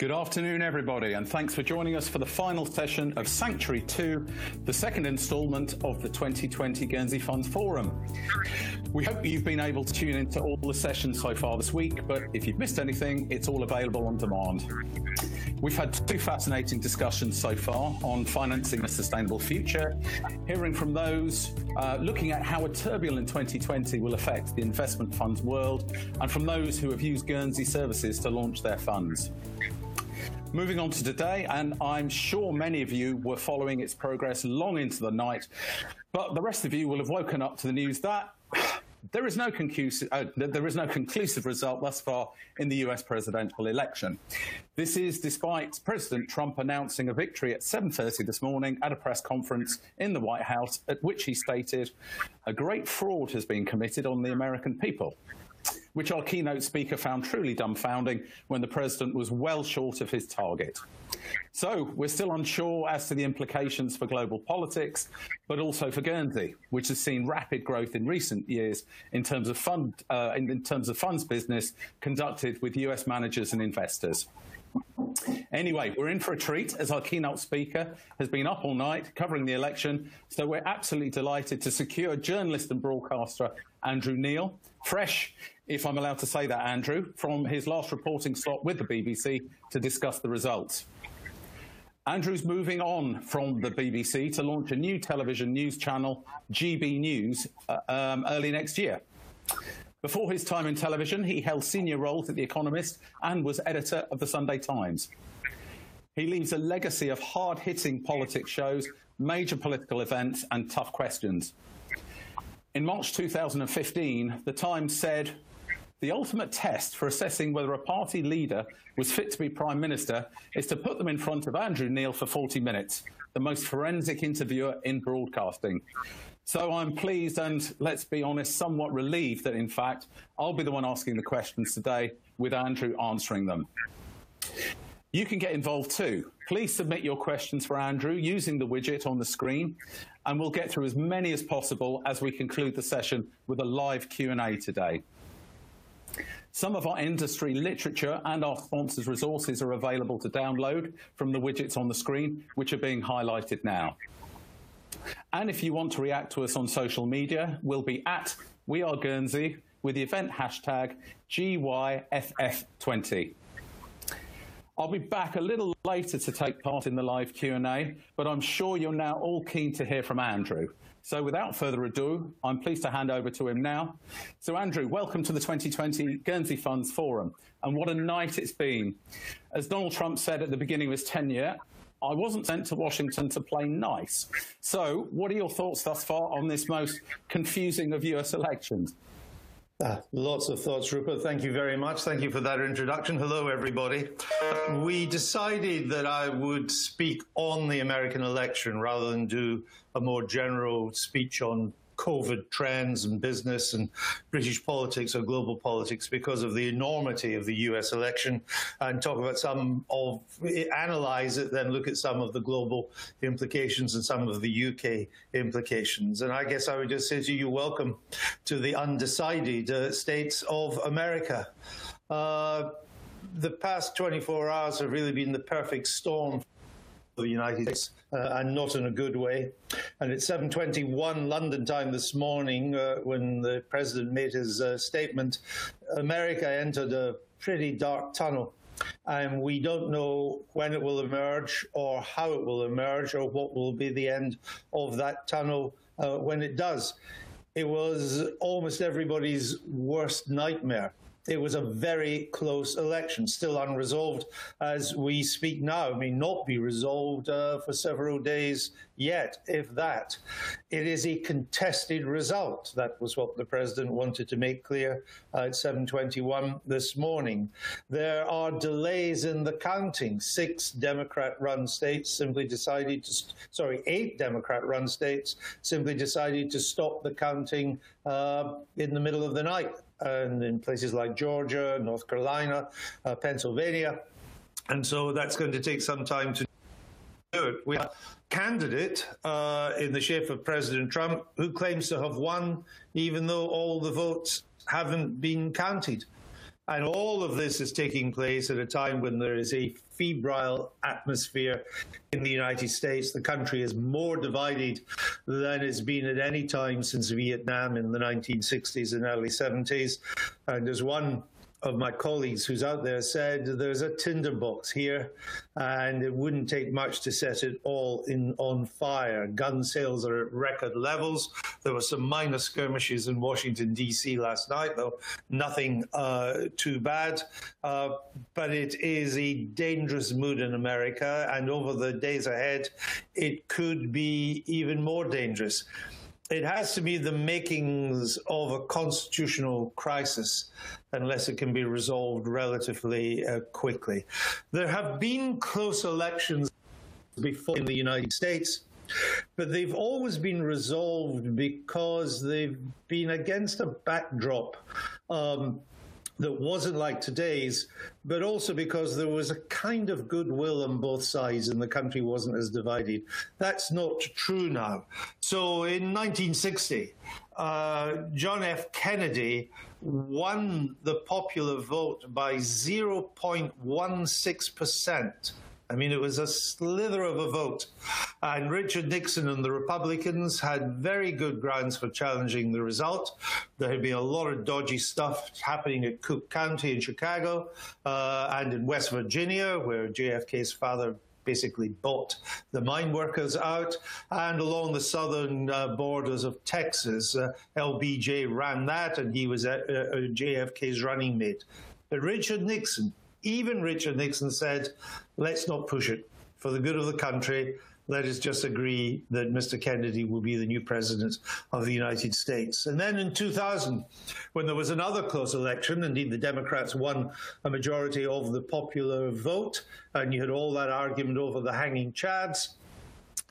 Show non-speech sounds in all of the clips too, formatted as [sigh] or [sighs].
Good afternoon, everybody, and thanks for joining us for the final session of Sanctuary 2, the second instalment of the 2020 Guernsey Funds Forum. We hope you've been able to tune into all the sessions so far this week, but if you've missed anything, it's all available on demand. We've had two fascinating discussions so far on financing a sustainable future, hearing from those uh, looking at how a turbulent 2020 will affect the investment funds world, and from those who have used Guernsey services to launch their funds. Moving on to today, and I'm sure many of you were following its progress long into the night, but the rest of you will have woken up to the news that [sighs] there is no conclusive, uh, there is no conclusive result thus far in the US presidential election. This is despite President Trump announcing a victory at 7:30 this morning at a press conference in the White House, at which he stated, "A great fraud has been committed on the American people." Which our keynote speaker found truly dumbfounding when the president was well short of his target. So we're still unsure as to the implications for global politics, but also for Guernsey, which has seen rapid growth in recent years in terms of fund uh, in, in terms of funds business conducted with US managers and investors. Anyway, we're in for a treat as our keynote speaker has been up all night covering the election. So we're absolutely delighted to secure journalist and broadcaster Andrew Neil, fresh if I'm allowed to say that, Andrew, from his last reporting slot with the BBC to discuss the results. Andrew's moving on from the BBC to launch a new television news channel, GB News, uh, um, early next year. Before his time in television, he held senior roles at The Economist and was editor of The Sunday Times. He leaves a legacy of hard hitting politics shows, major political events, and tough questions. In March 2015, The Times said, the ultimate test for assessing whether a party leader was fit to be Prime Minister is to put them in front of Andrew Neil for 40 minutes, the most forensic interviewer in broadcasting. So I'm pleased and, let's be honest, somewhat relieved that, in fact, I'll be the one asking the questions today with Andrew answering them. You can get involved too. Please submit your questions for Andrew using the widget on the screen, and we'll get through as many as possible as we conclude the session with a live Q&A today. Some of our industry literature and our sponsors' resources are available to download from the widgets on the screen, which are being highlighted now. And if you want to react to us on social media, we'll be at We Are Guernsey with the event hashtag GYFF20. I'll be back a little later to take part in the live Q&A, but I'm sure you're now all keen to hear from Andrew. So without further ado, I'm pleased to hand over to him now. So Andrew, welcome to the 2020 Guernsey Funds Forum. And what a night it's been. As Donald Trump said at the beginning of his tenure, I wasn't sent to Washington to play nice. So what are your thoughts thus far on this most confusing of US elections? Uh, lots of thoughts, Rupert. Thank you very much. Thank you for that introduction. Hello, everybody. We decided that I would speak on the American election rather than do a more general speech on COVID trends and business and British politics or global politics because of the enormity of the US election and talk about some of, analyze it, then look at some of the global implications and some of the UK implications. And I guess I would just say to you, welcome to the undecided uh, states of America. Uh, the past 24 hours have really been the perfect storm the United States uh, and not in a good way. And at 7:21 London time this morning, uh, when the president made his uh, statement, America entered a pretty dark tunnel. And we don't know when it will emerge or how it will emerge or what will be the end of that tunnel uh, when it does. It was almost everybody's worst nightmare. It was a very close election, still unresolved as we speak now. It may not be resolved uh, for several days yet, if that. It is a contested result. That was what the president wanted to make clear uh, at 7:21 this morning. There are delays in the counting. Six Democrat-run states simply decided to, sorry, eight Democrat-run states simply decided to stop the counting uh, in the middle of the night and in places like Georgia, North Carolina, uh, Pennsylvania. And so that's going to take some time to do it. We have a candidate uh, in the shape of President Trump who claims to have won, even though all the votes haven't been counted. And all of this is taking place at a time when there is a febrile atmosphere in the United States. The country is more divided than it's been at any time since Vietnam in the 1960s and early 70s. And as one of my colleagues who's out there said there's a tinderbox here and it wouldn't take much to set it all in on fire. Gun sales are at record levels. There were some minor skirmishes in Washington, D.C. last night, though nothing uh, too bad. Uh, but it is a dangerous mood in America, and over the days ahead, it could be even more dangerous it has to be the makings of a constitutional crisis unless it can be resolved relatively uh, quickly. There have been close elections before in the United States, but they've always been resolved because they've been against a backdrop um, that wasn't like today's, but also because there was a kind of goodwill on both sides and the country wasn't as divided. That's not true now. So in 1960, uh, John F. Kennedy won the popular vote by 0.16 percent I mean, it was a slither of a vote. And Richard Nixon and the Republicans had very good grounds for challenging the result. There had been a lot of dodgy stuff happening at Cook County in Chicago uh, and in West Virginia, where JFK's father basically bought the mine workers out, and along the southern uh, borders of Texas. Uh, LBJ ran that, and he was uh, uh JFK's running mate. But Richard Nixon even Richard Nixon said, let's not push it. For the good of the country, let us just agree that Mr. Kennedy will be the new president of the United States. And then in 2000, when there was another close election, indeed the Democrats won a majority of the popular vote, and you had all that argument over the hanging chads,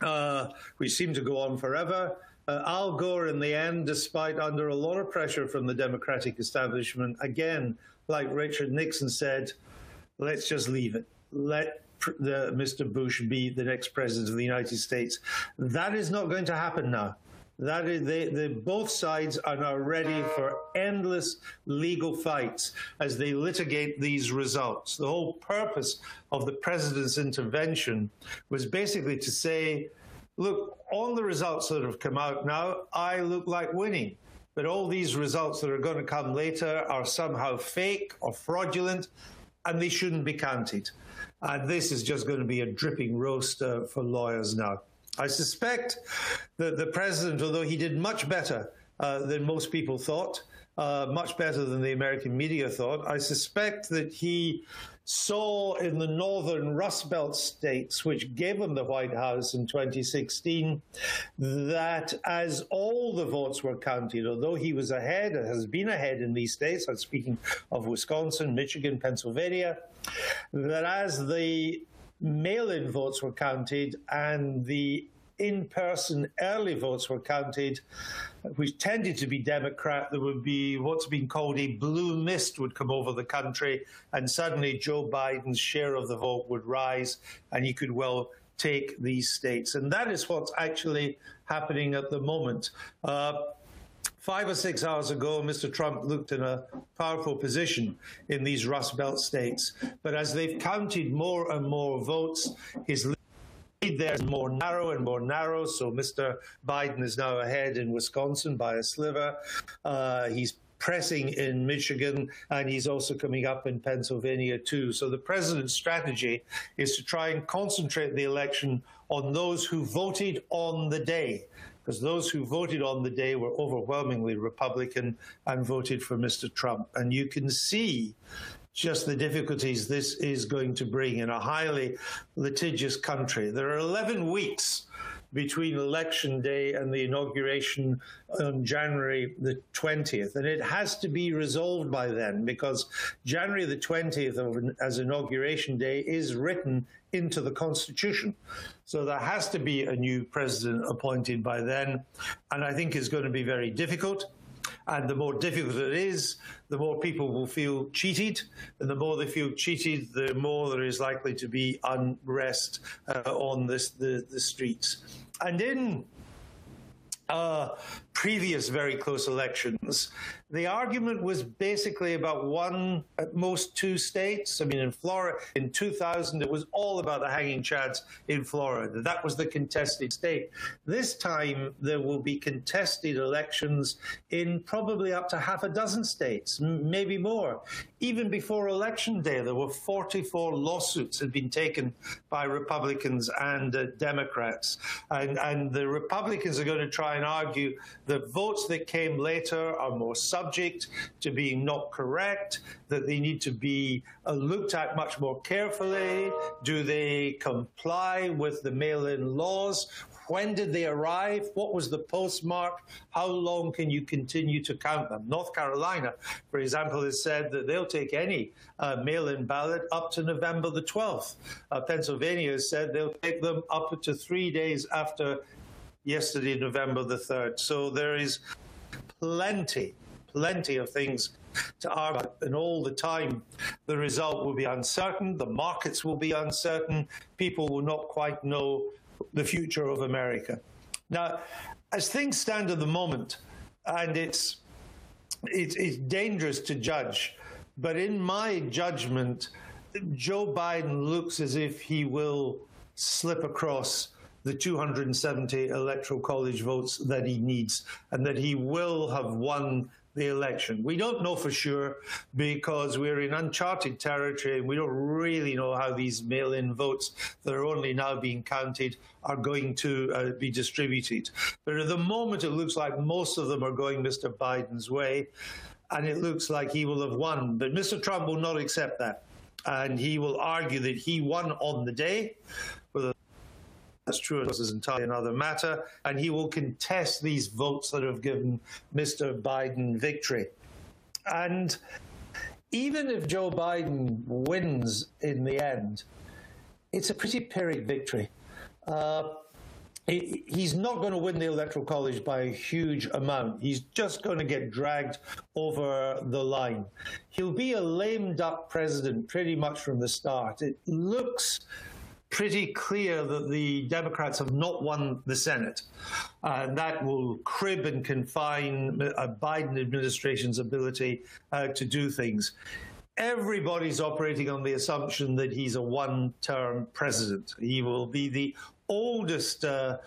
uh, which seemed to go on forever. Uh, Al Gore, in the end, despite under a lot of pressure from the Democratic establishment, again, like Richard Nixon said, let's just leave it. Let the, Mr. Bush be the next president of the United States. That is not going to happen now. That is, they, they, both sides are now ready for endless legal fights as they litigate these results. The whole purpose of the president's intervention was basically to say, look, all the results that have come out now, I look like winning. But all these results that are going to come later are somehow fake or fraudulent and they shouldn't be counted. And this is just going to be a dripping roast uh, for lawyers now. I suspect that the president, although he did much better uh, than most people thought, uh, much better than the American media thought, I suspect that he saw in the northern Rust Belt states, which gave him the White House in 2016, that as all the votes were counted, although he was ahead, has been ahead in these states, I'm speaking of Wisconsin, Michigan, Pennsylvania, that as the mail in votes were counted and the in person early votes were counted, which tended to be Democrat, there would be what's been called a blue mist would come over the country, and suddenly Joe Biden's share of the vote would rise, and he could well take these states. And that is what's actually happening at the moment. Uh, Five or six hours ago, Mr. Trump looked in a powerful position in these Rust Belt states. But as they've counted more and more votes, his there's more narrow and more narrow. So Mr. Biden is now ahead in Wisconsin by a sliver. Uh, he's pressing in Michigan, and he's also coming up in Pennsylvania too. So the president's strategy is to try and concentrate the election on those who voted on the day. Because those who voted on the day were overwhelmingly Republican and voted for Mr. Trump. And you can see just the difficulties this is going to bring in a highly litigious country. There are 11 weeks between election day and the inauguration on January the 20th. And it has to be resolved by then because January the 20th of, as inauguration day is written into the Constitution. So there has to be a new president appointed by then. And I think it's going to be very difficult. And the more difficult it is, the more people will feel cheated. And the more they feel cheated, the more there is likely to be unrest uh, on this, the, the streets. And in uh, previous very close elections, the argument was basically about one, at most two states. I mean, in Florida, in 2000, it was all about the hanging chads in Florida. That was the contested state. This time, there will be contested elections in probably up to half a dozen states, maybe more. Even before Election Day, there were 44 lawsuits had been taken by Republicans and uh, Democrats. And, and the Republicans are going to try and argue that votes that came later are more subject to being not correct, that they need to be uh, looked at much more carefully. Do they comply with the mail in laws? When did they arrive? What was the postmark? How long can you continue to count them? North Carolina, for example, has said that they'll take any uh, mail in ballot up to November the 12th. Uh, Pennsylvania has said they'll take them up to three days after yesterday, November the 3rd. So there is plenty, plenty of things to argue, about. and all the time the result will be uncertain, the markets will be uncertain, people will not quite know the future of America. Now, as things stand at the moment, and it's, it's, it's dangerous to judge, but in my judgment, Joe Biden looks as if he will slip across the 270 electoral college votes that he needs and that he will have won the election. We don't know for sure because we're in uncharted territory and we don't really know how these mail in votes that are only now being counted are going to uh, be distributed. But at the moment, it looks like most of them are going Mr. Biden's way, and it looks like he will have won. But Mr. Trump will not accept that. And he will argue that he won on the day, that's true. This is entirely another matter. And he will contest these votes that have given Mr. Biden victory. And even if Joe Biden wins in the end, it's a pretty Pyrrhic victory. Uh, he, he's not going to win the Electoral College by a huge amount. He's just going to get dragged over the line. He'll be a lame duck president pretty much from the start. It looks pretty clear that the Democrats have not won the Senate. Uh, and that will crib and confine a Biden administration's ability uh, to do things. Everybody's operating on the assumption that he's a one term president. He will be the oldest uh,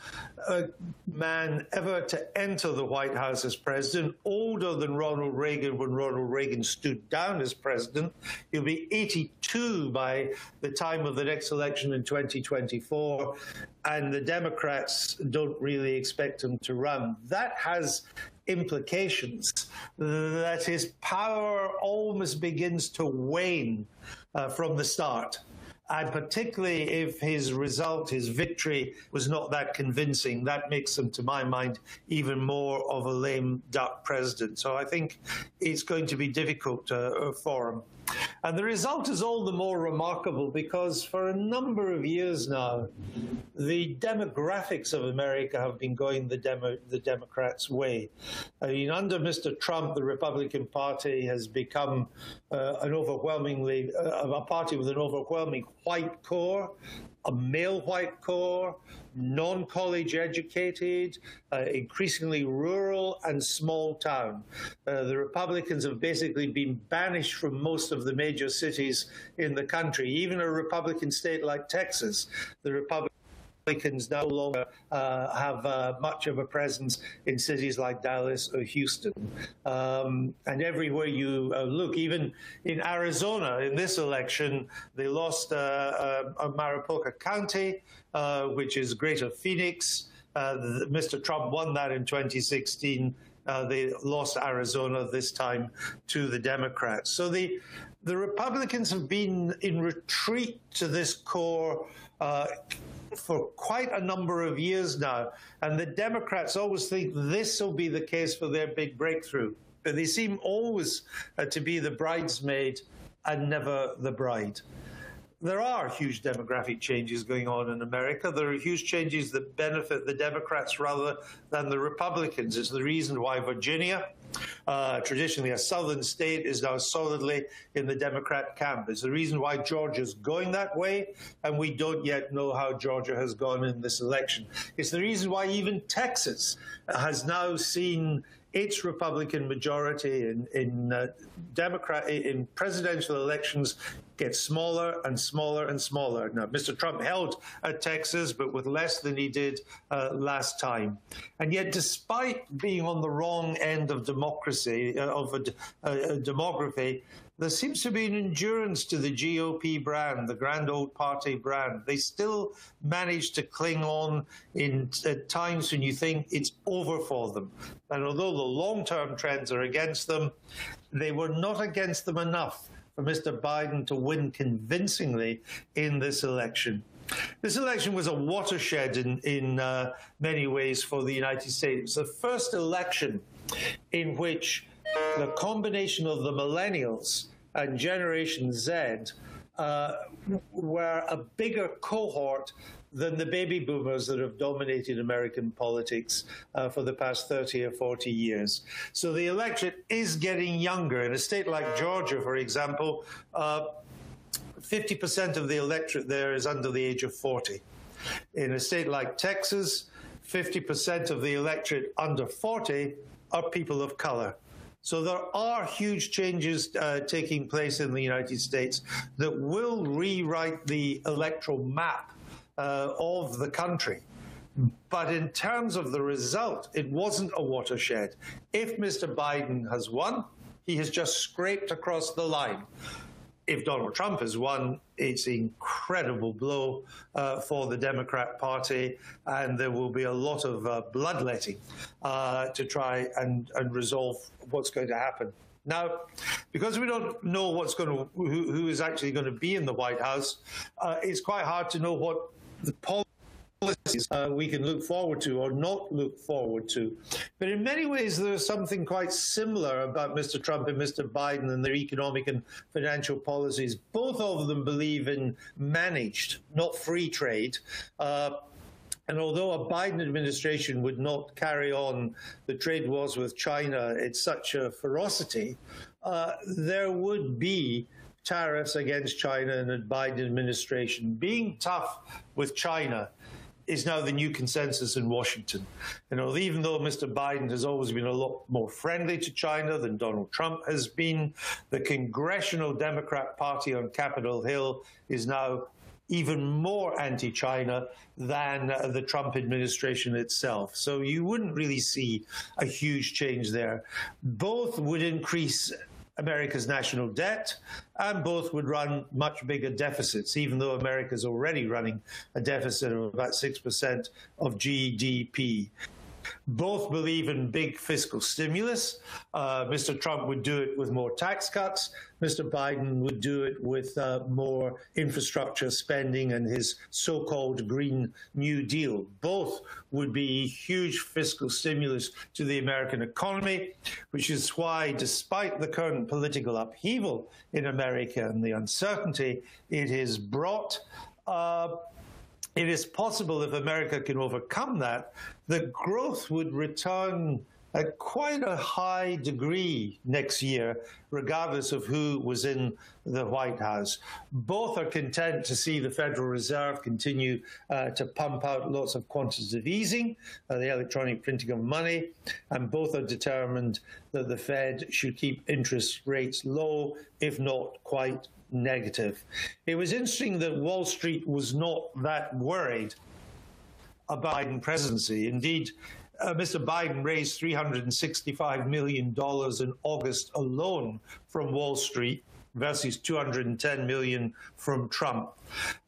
uh, man ever to enter the White House as president, older than Ronald Reagan when Ronald Reagan stood down as president. He'll be 82 by the time of the next election in 2024, and the Democrats don't really expect him to run. That has implications that his power almost begins to wane uh, from the start and particularly if his result, his victory, was not that convincing, that makes him, to my mind, even more of a lame duck president. So I think it's going to be difficult uh, for him. And the result is all the more remarkable because for a number of years now, the demographics of America have been going the, demo, the Democrats' way. I mean, under Mr. Trump, the Republican Party has become uh, an overwhelmingly, uh, a party with an overwhelming white core, a male white core, non college educated, uh, increasingly rural and small town. Uh, the Republicans have basically been banished from most of the major cities in the country. Even a Republican state like Texas, the Republicans Republicans no longer uh, have uh, much of a presence in cities like Dallas or Houston. Um, and everywhere you uh, look, even in Arizona, in this election, they lost uh, uh, Maricopa County, uh, which is Greater Phoenix. Mr. Trump won that in 2016. they lost Arizona this time to the Democrats. So the the Republicans have been in retreat to this core uh, for quite a number of years now. And the Democrats always think this will be the case for their big breakthrough. But they seem always uh, to be the bridesmaid and never the bride. There are huge demographic changes going on in America. There are huge changes that benefit the Democrats rather than the Republicans. It's the reason why Virginia, uh, traditionally a southern state, is now solidly in the Democrat camp. It's the reason why Georgia's going that way, and we don't yet know how Georgia has gone in this election. It's the reason why even Texas has now seen its Republican majority in, in uh, Democrat in presidential elections gets smaller and smaller and smaller. Now, Mr. Trump held at Texas, but with less than he did uh, last time. And yet, despite being on the wrong end of democracy, uh, of a, a, a demography, there seems to be an endurance to the GOP brand, the grand old party brand. They still manage to cling on in at times when you think it's over for them. And although the long term trends are against them, they were not against them enough for Mr. Biden to win convincingly in this election. This election was a watershed in, in uh, many ways for the United States. the first election in which the combination of the millennials and Generation Z uh, were a bigger cohort than the baby boomers that have dominated American politics uh, for the past 30 or 40 years. So the electorate is getting younger. In a state like Georgia, for example, uh, 50% of the electorate there is under the age of 40. In a state like Texas, 50% of the electorate under 40 are people of color. So there are huge changes uh, taking place in the United States that will rewrite the electoral map uh, of the country. But in terms of the result, it wasn't a watershed. If Mr. Biden has won, he has just scraped across the line if Donald Trump has won, it's an incredible blow uh, for the Democrat Party, and there will be a lot of uh, bloodletting uh, to try and, and resolve what's going to happen. Now, because we don't know what's going to, who, who is actually going to be in the White House, uh, it's quite hard to know what the policies uh, we can look forward to or not look forward to. But in many ways, there's something quite similar about Mr. Trump and Mr. Biden and their economic and financial policies. Both of them believe in managed, not free trade. Uh, and although a Biden administration would not carry on the trade wars with China at such a ferocity, uh, there would be tariffs against China and the Biden administration. Being tough with China is now the new consensus in Washington. You know, even though Mr. Biden has always been a lot more friendly to China than Donald Trump has been, the Congressional Democrat Party on Capitol Hill is now even more anti China than uh, the Trump administration itself. So you wouldn't really see a huge change there. Both would increase America's national debt, and both would run much bigger deficits, even though America is already running a deficit of about 6% of GDP. Both believe in big fiscal stimulus. Uh, Mr. Trump would do it with more tax cuts. Mr. Biden would do it with uh, more infrastructure spending and his so called Green New Deal. Both would be huge fiscal stimulus to the American economy, which is why, despite the current political upheaval in America and the uncertainty it has brought, uh, it is possible if America can overcome that, that growth would return at quite a high degree next year, regardless of who was in the White House. Both are content to see the Federal Reserve continue uh, to pump out lots of quantitative easing, uh, the electronic printing of money, and both are determined that the Fed should keep interest rates low, if not quite negative. It was interesting that Wall Street was not that worried about Biden presidency. Indeed, uh, Mr. Biden raised $365 million in August alone from Wall Street versus 210 million from Trump.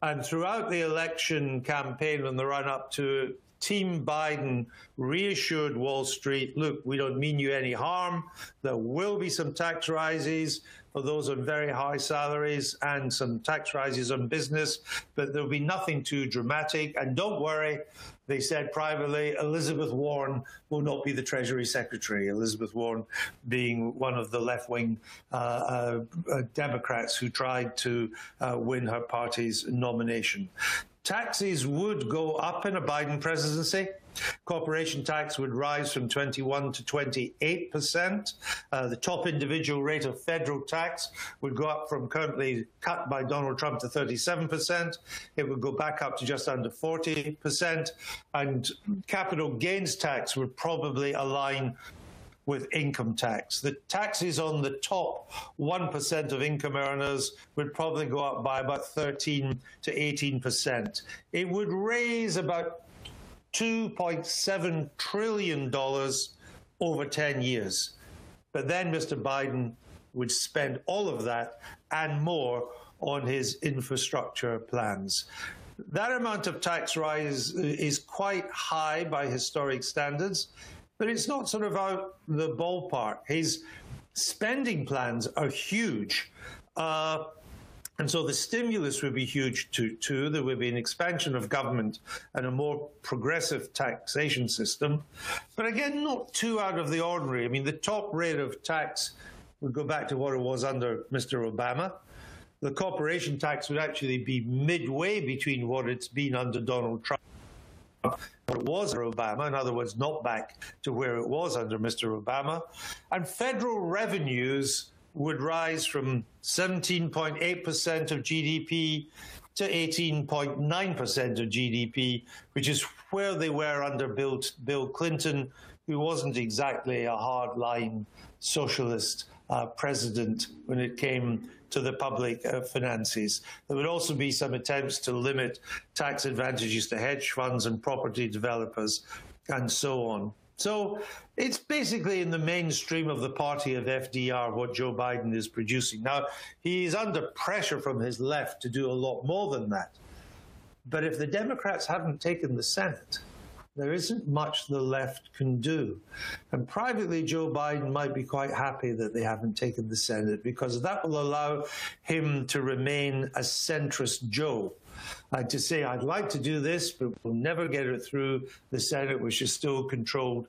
And throughout the election campaign and the run up to Team Biden reassured Wall Street look, we don't mean you any harm. There will be some tax rises for those on very high salaries and some tax rises on business, but there'll be nothing too dramatic. And don't worry, they said privately, Elizabeth Warren will not be the Treasury Secretary. Elizabeth Warren being one of the left wing uh, uh, Democrats who tried to uh, win her party's nomination. Taxes would go up in a Biden presidency. Corporation tax would rise from 21 to 28 percent. Uh, the top individual rate of federal tax would go up from currently cut by Donald Trump to 37 percent. It would go back up to just under 40 percent. And capital gains tax would probably align with income tax. The taxes on the top 1% of income earners would probably go up by about 13 to 18%. It would raise about $2.7 trillion over 10 years. But then Mr. Biden would spend all of that and more on his infrastructure plans. That amount of tax rise is quite high by historic standards but it's not sort of out the ballpark. His spending plans are huge. Uh, and so the stimulus would be huge too, too. There would be an expansion of government and a more progressive taxation system. But again, not too out of the ordinary. I mean, the top rate of tax would go back to what it was under Mr. Obama. The corporation tax would actually be midway between what it's been under Donald Trump what it was under Obama, in other words, not back to where it was under Mr. Obama. And federal revenues would rise from 17.8% of GDP to 18.9% of GDP, which is where they were under Bill, Bill Clinton, who wasn't exactly a hardline socialist uh, president when it came to the public uh, finances. There would also be some attempts to limit tax advantages to hedge funds and property developers and so on. So it's basically in the mainstream of the party of FDR what Joe Biden is producing. Now, he's under pressure from his left to do a lot more than that. But if the Democrats haven't taken the Senate, there isn't much the left can do. And privately, Joe Biden might be quite happy that they haven't taken the Senate because that will allow him to remain a centrist Joe. Uh, to say, I'd like to do this, but we'll never get it through the Senate, which is still controlled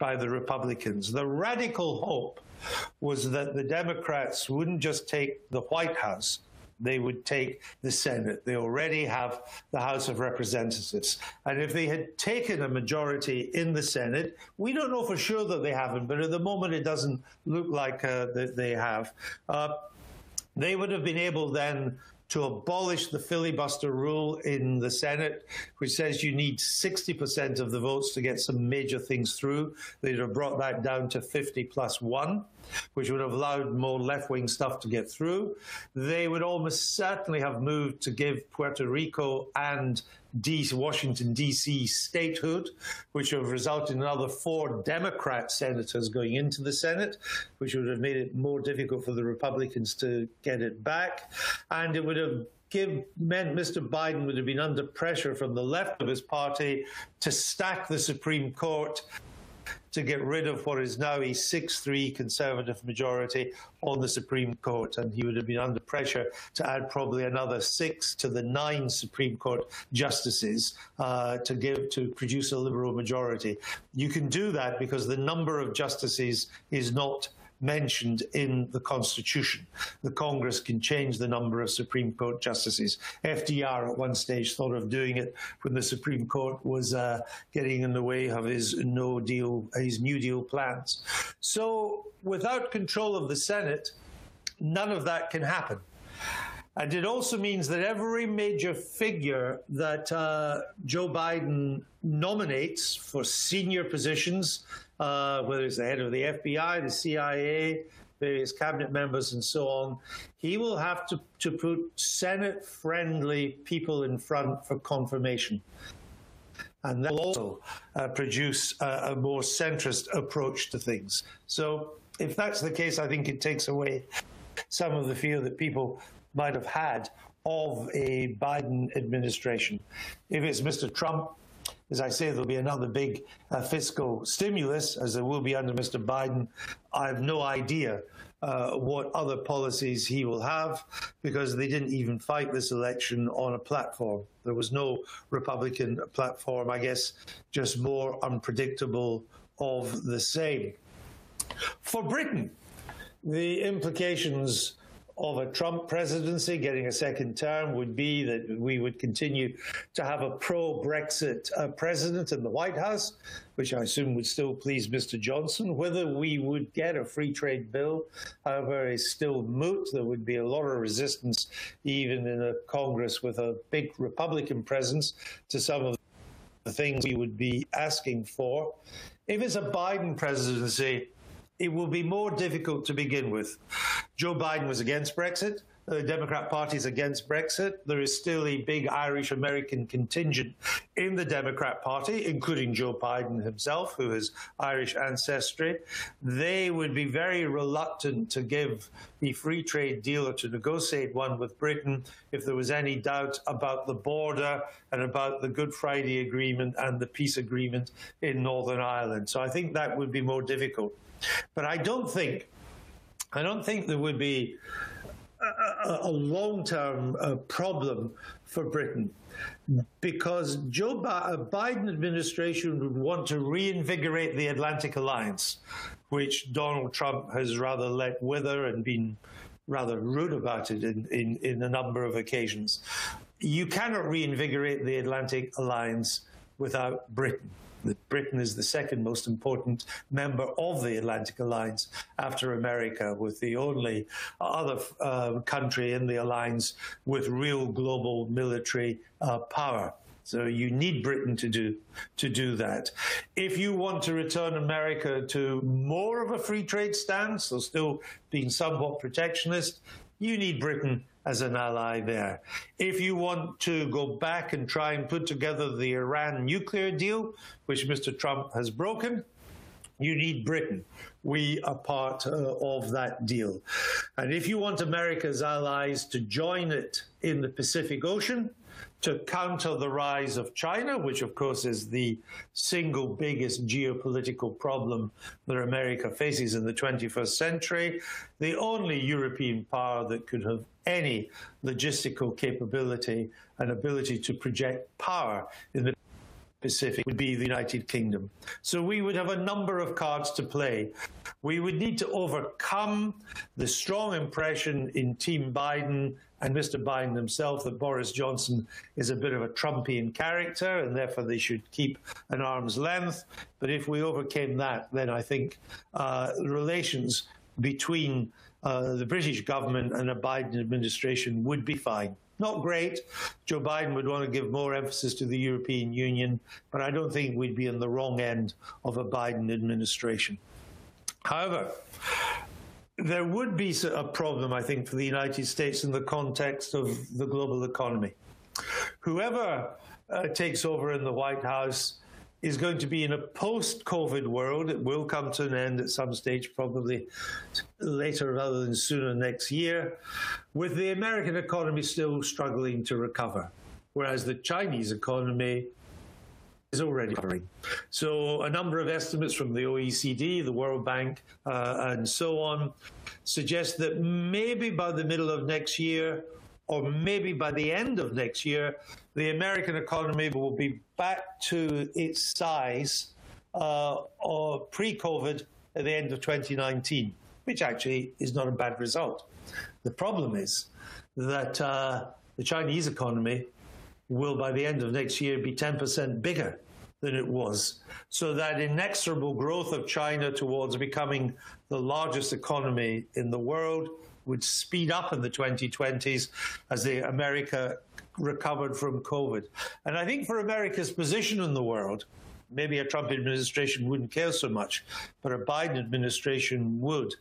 by the Republicans. The radical hope was that the Democrats wouldn't just take the White House, they would take the Senate. They already have the House of Representatives. And if they had taken a majority in the Senate, we don't know for sure that they haven't, but at the moment it doesn't look like uh, that they have. Uh, they would have been able then to abolish the filibuster rule in the Senate, which says you need 60% of the votes to get some major things through. They'd have brought that down to 50 plus one which would have allowed more left wing stuff to get through. They would almost certainly have moved to give Puerto Rico and DC, Washington, D.C. statehood, which would have resulted in another four Democrat senators going into the Senate, which would have made it more difficult for the Republicans to get it back. And it would have give meant Mr. Biden would have been under pressure from the left of his party to stack the Supreme Court to get rid of what is now a 6 3 Conservative majority on the Supreme Court. And he would have been under pressure to add probably another six to the nine Supreme Court justices uh, to give to produce a Liberal majority. You can do that because the number of justices is not mentioned in the Constitution. The Congress can change the number of Supreme Court justices. FDR at one stage thought of doing it when the Supreme Court was uh, getting in the way of his no deal, his New Deal plans. So without control of the Senate, none of that can happen. And it also means that every major figure that uh, Joe Biden nominates for senior positions uh, whether it's the head of the FBI, the CIA, various cabinet members, and so on, he will have to, to put Senate friendly people in front for confirmation. And that will also uh, produce a, a more centrist approach to things. So, if that's the case, I think it takes away some of the fear that people might have had of a Biden administration. If it's Mr. Trump, as I say, there'll be another big uh, fiscal stimulus, as there will be under Mr. Biden. I have no idea uh, what other policies he will have because they didn't even fight this election on a platform. There was no Republican platform, I guess, just more unpredictable of the same. For Britain, the implications of a Trump presidency, getting a second term, would be that we would continue to have a pro Brexit uh, president in the White House, which I assume would still please Mr. Johnson. Whether we would get a free trade bill, however, is still moot. There would be a lot of resistance, even in a Congress with a big Republican presence, to some of the things we would be asking for. If it's a Biden presidency, it will be more difficult to begin with. Joe Biden was against Brexit. The Democrat Party is against Brexit. There is still a big Irish American contingent in the Democrat Party, including Joe Biden himself, who has Irish ancestry. They would be very reluctant to give the free trade deal or to negotiate one with Britain if there was any doubt about the border and about the Good Friday Agreement and the peace agreement in Northern Ireland. So I think that would be more difficult. But I don't think, I don't think there would be a, a long-term uh, problem for Britain. Because Joe uh, Biden administration would want to reinvigorate the Atlantic Alliance, which Donald Trump has rather let wither and been rather rude about it in, in, in a number of occasions. You cannot reinvigorate the Atlantic Alliance without Britain that Britain is the second most important member of the Atlantic Alliance after America, with the only other uh, country in the alliance with real global military uh, power. So you need Britain to do to do that. If you want to return America to more of a free trade stance, so still being somewhat protectionist, you need Britain as an ally there. If you want to go back and try and put together the Iran nuclear deal, which Mr. Trump has broken, you need Britain. We are part uh, of that deal. And if you want America's allies to join it in the Pacific Ocean, to counter the rise of China, which of course is the single biggest geopolitical problem that America faces in the 21st century, the only European power that could have any logistical capability and ability to project power in the Pacific would be the United Kingdom. So we would have a number of cards to play. We would need to overcome the strong impression in Team Biden and Mr. Biden himself that Boris Johnson is a bit of a Trumpian character and therefore they should keep an arm's length. But if we overcame that, then I think uh, relations between uh, the British government and a Biden administration would be fine. Not great. Joe Biden would want to give more emphasis to the European Union, but I don't think we'd be in the wrong end of a Biden administration. However, there would be a problem, I think, for the United States in the context of the global economy. Whoever uh, takes over in the White House is going to be in a post COVID world. It will come to an end at some stage, probably later rather than sooner next year, with the American economy still struggling to recover, whereas the Chinese economy is already recovering. So, a number of estimates from the OECD, the World Bank, uh, and so on suggest that maybe by the middle of next year, or maybe by the end of next year, the American economy will be back to its size uh, pre COVID at the end of 2019, which actually is not a bad result. The problem is that uh, the Chinese economy will, by the end of next year, be 10% bigger than it was. So that inexorable growth of China towards becoming the largest economy in the world would speed up in the 2020s as the America recovered from COVID. And I think for America's position in the world, maybe a Trump administration wouldn't care so much, but a Biden administration would.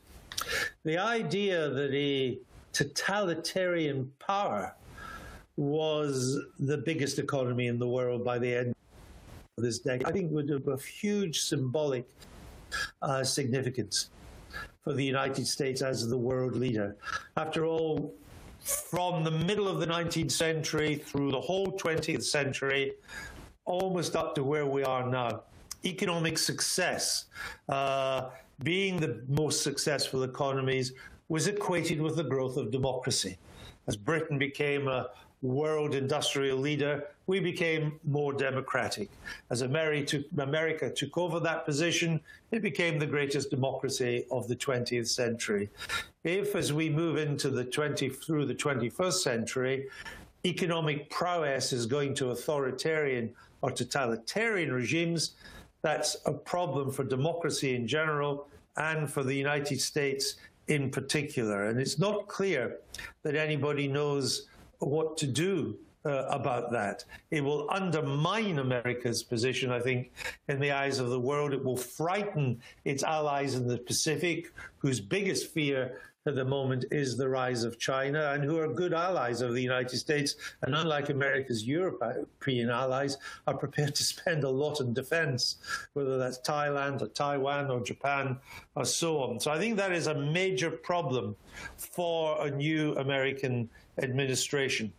The idea that a totalitarian power was the biggest economy in the world by the end of this decade, I think would have a huge symbolic uh, significance for the United States as the world leader. After all, from the middle of the 19th century through the whole 20th century, almost up to where we are now. Economic success, uh, being the most successful economies, was equated with the growth of democracy. As Britain became a world industrial leader, we became more democratic. As America took over that position, it became the greatest democracy of the 20th century. If, as we move into the 20 through the 21st century, economic prowess is going to authoritarian or totalitarian regimes, that's a problem for democracy in general and for the United States in particular. And it's not clear that anybody knows what to do uh, about that. It will undermine America's position, I think, in the eyes of the world. It will frighten its allies in the Pacific, whose biggest fear at the moment is the rise of China and who are good allies of the United States and unlike America's European allies are prepared to spend a lot on defense, whether that's Thailand or Taiwan or Japan or so on. So I think that is a major problem for a new American administration.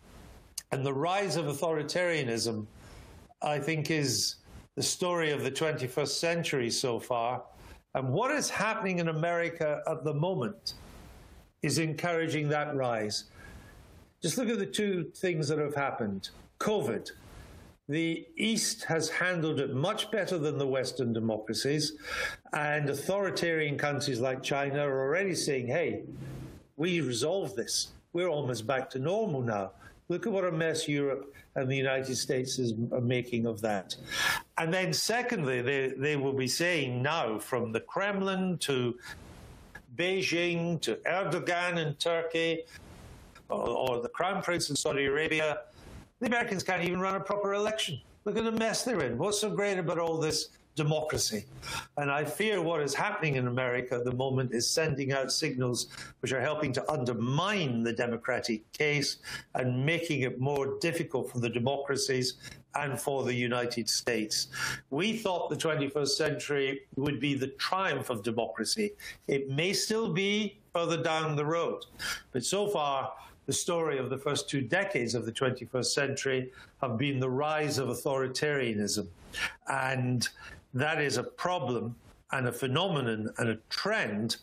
And the rise of authoritarianism, I think, is the story of the 21st century so far. And what is happening in America at the moment is encouraging that rise. Just look at the two things that have happened. COVID. The East has handled it much better than the Western democracies, and authoritarian countries like China are already saying, hey, we resolved this. We're almost back to normal now. Look at what a mess Europe and the United States is, are making of that. And then, secondly, they, they will be saying now from the Kremlin to Beijing to Erdogan in Turkey or, or the Crown Prince in Saudi Arabia, the Americans can't even run a proper election. Look at the mess they're in. What's so great about all this democracy? And I fear what is happening in America at the moment is sending out signals which are helping to undermine the democratic case and making it more difficult for the democracies and for the United States. We thought the 21st century would be the triumph of democracy. It may still be further down the road, but so far, the story of the first two decades of the 21st century have been the rise of authoritarianism. And that is a problem and a phenomenon and a trend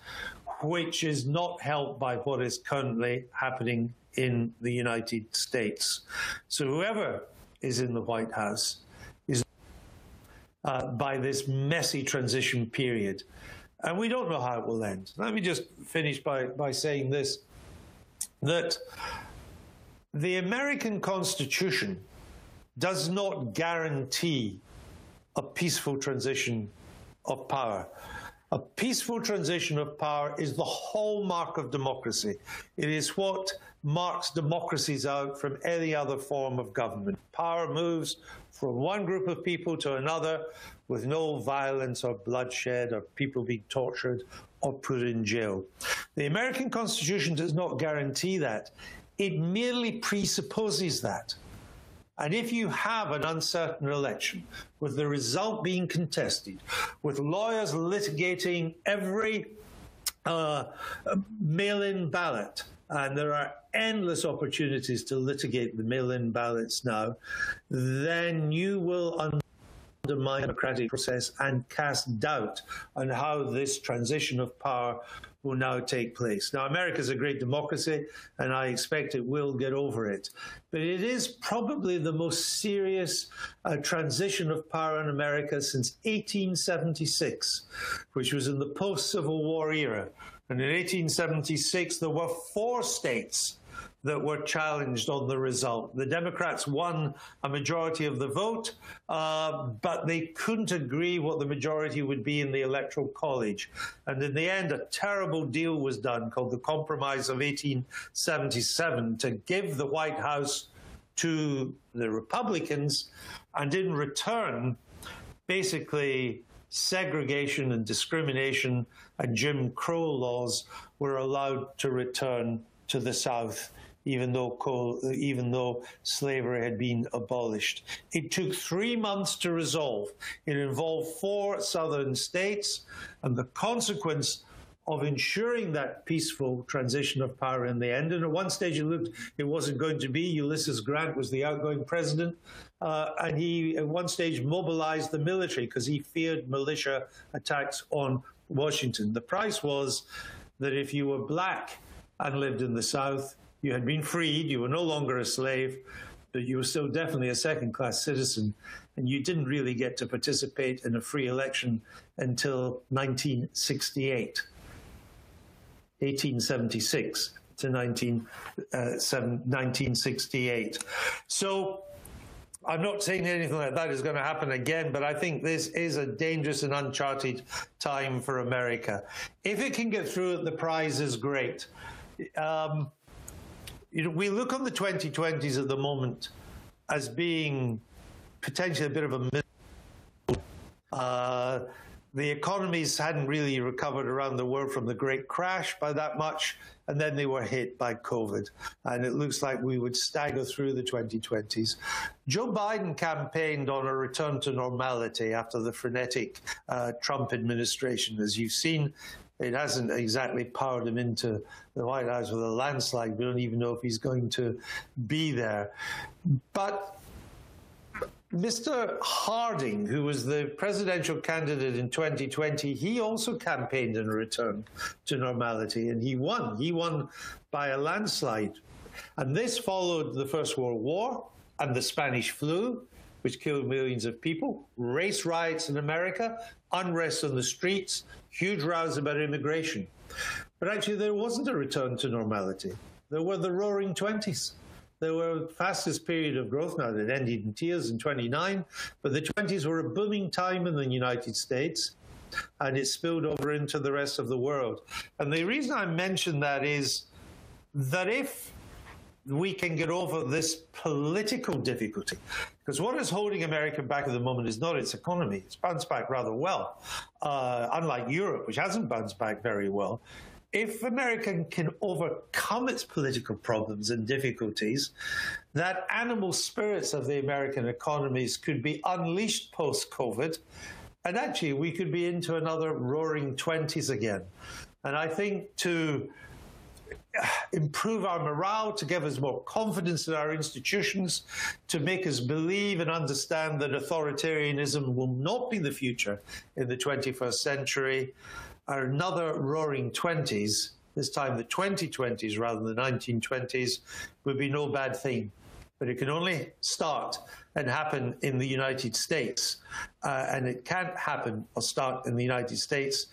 which is not helped by what is currently happening in the United States. So, whoever is in the White House is uh, by this messy transition period. And we don't know how it will end. Let me just finish by, by saying this that the American Constitution does not guarantee a peaceful transition of power. A peaceful transition of power is the hallmark of democracy. It is what marks democracies out from any other form of government. Power moves from one group of people to another with no violence or bloodshed or people being tortured or put in jail. The American Constitution does not guarantee that. It merely presupposes that. And if you have an uncertain election with the result being contested, with lawyers litigating every uh, mail in ballot, and there are endless opportunities to litigate the mail in ballots now, then you will undermine the democratic process and cast doubt on how this transition of power will now take place. Now, America is a great democracy, and I expect it will get over it. But it is probably the most serious uh, transition of power in America since 1876, which was in the post Civil War era. And in 1876, there were four states that were challenged on the result. The Democrats won a majority of the vote, uh, but they couldn't agree what the majority would be in the Electoral College. And in the end, a terrible deal was done called the Compromise of 1877 to give the White House to the Republicans, and in return, basically, segregation and discrimination and Jim Crow laws were allowed to return to the South even though even though slavery had been abolished. It took three months to resolve. It involved four southern states, and the consequence of ensuring that peaceful transition of power in the end. And at one stage, it looked it wasn't going to be. Ulysses Grant was the outgoing president, uh, and he at one stage mobilized the military because he feared militia attacks on Washington. The price was that if you were black and lived in the South, you had been freed, you were no longer a slave, but you were still definitely a second class citizen, and you didn't really get to participate in a free election until 1968. 1876 to 19, uh, 7, 1968. So I'm not saying anything like that is going to happen again, but I think this is a dangerous and uncharted time for America. If it can get through it, the prize is great. Um, you know, we look on the 2020s at the moment as being potentially a bit of a uh, the economies hadn't really recovered around the world from the great crash by that much, and then they were hit by COVID. And it looks like we would stagger through the 2020s. Joe Biden campaigned on a return to normality after the frenetic uh, Trump administration. As you've seen, it hasn't exactly powered him into the White House with a landslide. We don't even know if he's going to be there. But Mr. Harding, who was the presidential candidate in 2020, he also campaigned in return to normality and he won. He won by a landslide. And this followed the First World War and the Spanish flu, which killed millions of people, race riots in America, unrest on the streets, huge rows about immigration. But actually, there wasn't a return to normality. There were the roaring 20s. There were the fastest period of growth now. It ended in tears in 29, but the 20s were a booming time in the United States and it spilled over into the rest of the world. And the reason I mention that is that if we can get over this political difficulty, because what is holding America back at the moment is not its economy. It's bounced back rather well, uh, unlike Europe, which hasn't bounced back very well if America can overcome its political problems and difficulties, that animal spirits of the American economies could be unleashed post COVID. And actually, we could be into another roaring 20s again. And I think to improve our morale, to give us more confidence in our institutions, to make us believe and understand that authoritarianism will not be the future in the 21st century another roaring 20s, this time the 2020s rather than the 1920s, would be no bad thing. But it can only start and happen in the United States. Uh, and it can't happen or start in the United States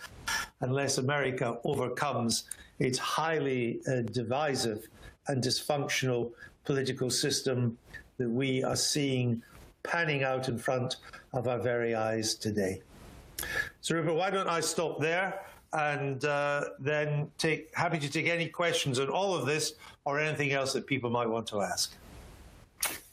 unless America overcomes its highly uh, divisive and dysfunctional political system that we are seeing panning out in front of our very eyes today. So, Rupert, why don't I stop there and uh, then take happy to take any questions on all of this or anything else that people might want to ask.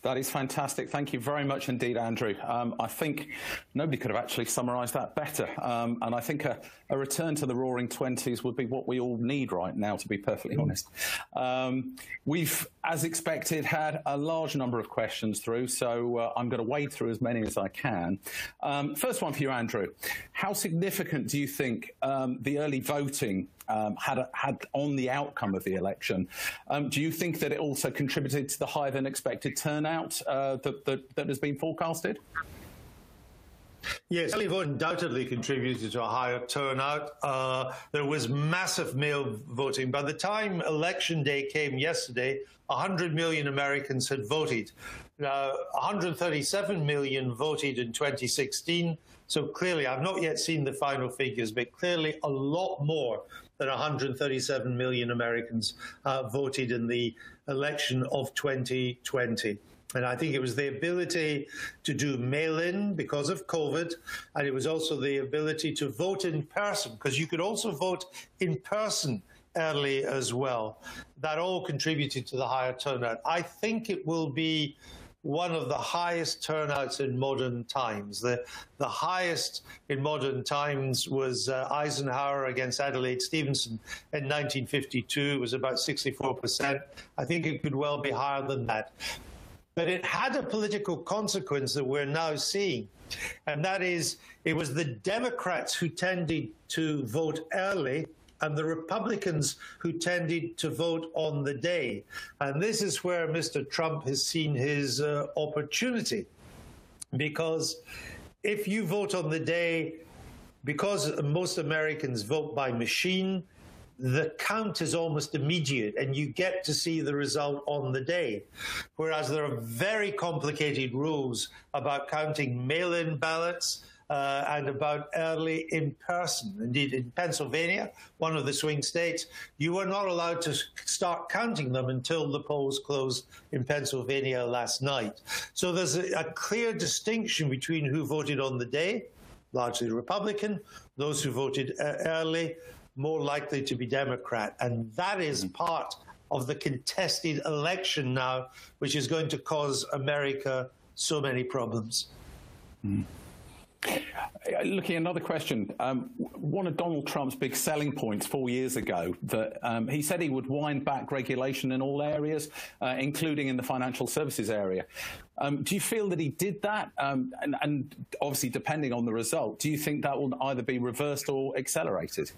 That is fantastic. Thank you very much indeed, Andrew. Um, I think nobody could have actually summarised that better. Um, and I think a, a, return to the roaring 20s would be what we all need right now, to be perfectly honest. Um, we've, as expected, had a large number of questions through, so uh, I'm going to wade through as many as I can. Um, first one for you, Andrew. How significant do you think um, the early voting um, had had on the outcome of the election. Do you think that it also contributed to the higher than expected turnout uh, that, that, that has been forecasted? Yes, vote undoubtedly contributed to a higher turnout. Uh, there was massive mail voting. By the time election day came yesterday, 100 million Americans had voted. Uh, 137 million voted in 2016. So clearly, I've not yet seen the final figures, but clearly a lot more than 137 million Americans uh, voted in the election of 2020. And I think it was the ability to do mail in because of COVID. And it was also the ability to vote in person, because you could also vote in person early as well. That all contributed to the higher turnout. I think it will be one of the highest turnouts in modern times. The, the highest in modern times was uh, Eisenhower against Adlai Stevenson in 1952. It was about 64%. I think it could well be higher than that. But it had a political consequence that we're now seeing. And that is, it was the Democrats who tended to vote early and the Republicans who tended to vote on the day. And this is where Mr. Trump has seen his uh, opportunity. Because if you vote on the day, because most Americans vote by machine, the count is almost immediate and you get to see the result on the day. Whereas there are very complicated rules about counting mail in ballots. Uh, and about early in person. Indeed, in Pennsylvania, one of the swing states, you were not allowed to start counting them until the polls closed in Pennsylvania last night. So there's a, a clear distinction between who voted on the day, largely Republican, those who voted uh, early, more likely to be Democrat. And that is mm-hmm. part of the contested election now, which is going to cause America so many problems. Mm. Looking at another question, um, one of Donald Trump's big selling points four years ago that um, he said he would wind back regulation in all areas, uh, including in the financial services area. Um, do you feel that he did that? Um, and, and obviously, depending on the result, do you think that will either be reversed or accelerated?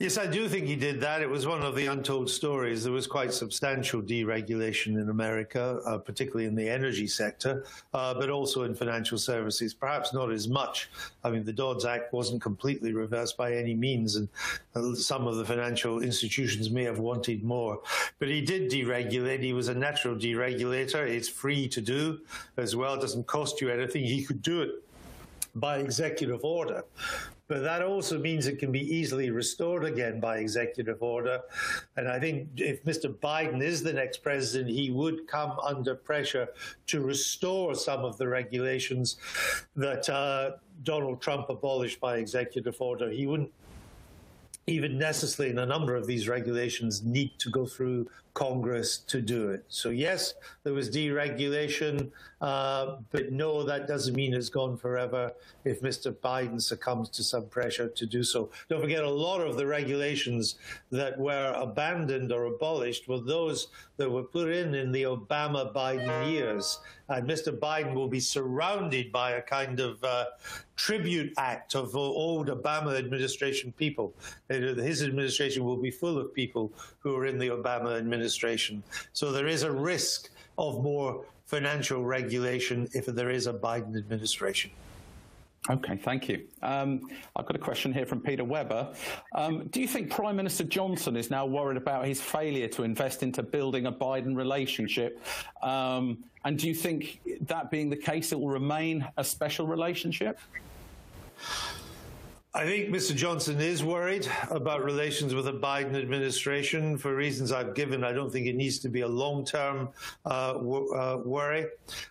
Yes, I do think he did that. It was one of the untold stories. There was quite substantial deregulation in America, uh, particularly in the energy sector, uh, but also in financial services. Perhaps not as much. I mean, the Dodds Act wasn't completely reversed by any means, and uh, some of the financial institutions may have wanted more. But he did deregulate. He was a natural deregulator. It's free to do as well. It doesn't cost you anything. He could do it by executive order but that also means it can be easily restored again by executive order. And I think if Mr. Biden is the next president, he would come under pressure to restore some of the regulations that uh, Donald Trump abolished by executive order. He wouldn't even necessarily in a number of these regulations need to go through Congress to do it. So yes, there was deregulation, uh, but no, that doesn't mean it's gone forever if Mr. Biden succumbs to some pressure to do so. Don't forget, a lot of the regulations that were abandoned or abolished were those that were put in in the Obama-Biden years. And Mr. Biden will be surrounded by a kind of uh, tribute act of old Obama administration people. His administration will be full of people who are in the Obama administration. So there is a risk of more financial regulation if there is a Biden administration. Okay, thank you. Um, I've got a question here from Peter Weber. Um, do you think Prime Minister Johnson is now worried about his failure to invest into building a Biden relationship? Um, and do you think that being the case, it will remain a special relationship? I think Mr. Johnson is worried about relations with the Biden administration for reasons I've given. I don't think it needs to be a long term uh, uh, worry.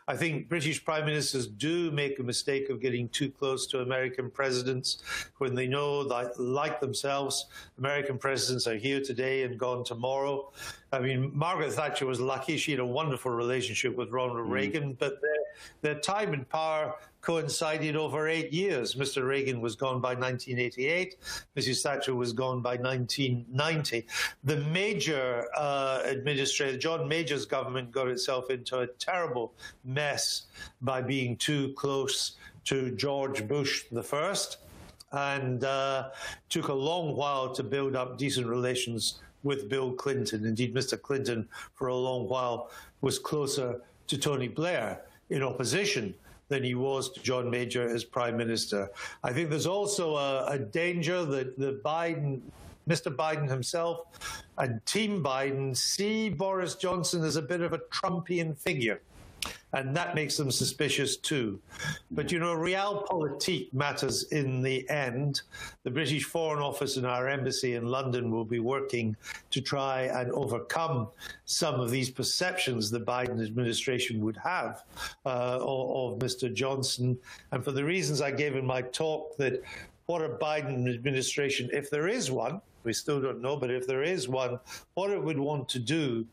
I think British prime ministers do make a mistake of getting too close to American presidents when they know that, like themselves, American presidents are here today and gone tomorrow. I mean, Margaret Thatcher was lucky. She had a wonderful relationship with Ronald mm. Reagan, but their, their time in power coincided over eight years. Mr. Reagan was gone by 1988. Mrs. Thatcher was gone by 1990. The Major uh, administrator, John Major's government, got itself into a terrible mess by being too close to George Bush the first and uh, took a long while to build up decent relations with Bill Clinton. Indeed, Mr. Clinton, for a long while, was closer to Tony Blair in opposition than he was to John Major as prime minister. I think there's also a, a danger that the Biden Mr. Biden himself and Team Biden see Boris Johnson as a bit of a Trumpian figure and that makes them suspicious too. But you know, realpolitik matters in the end. The British Foreign Office and our embassy in London will be working to try and overcome some of these perceptions the Biden administration would have uh, of, of Mr. Johnson. And for the reasons I gave in my talk, that what a Biden administration, if there is one, we still don't know, but if there is one, what it would want to do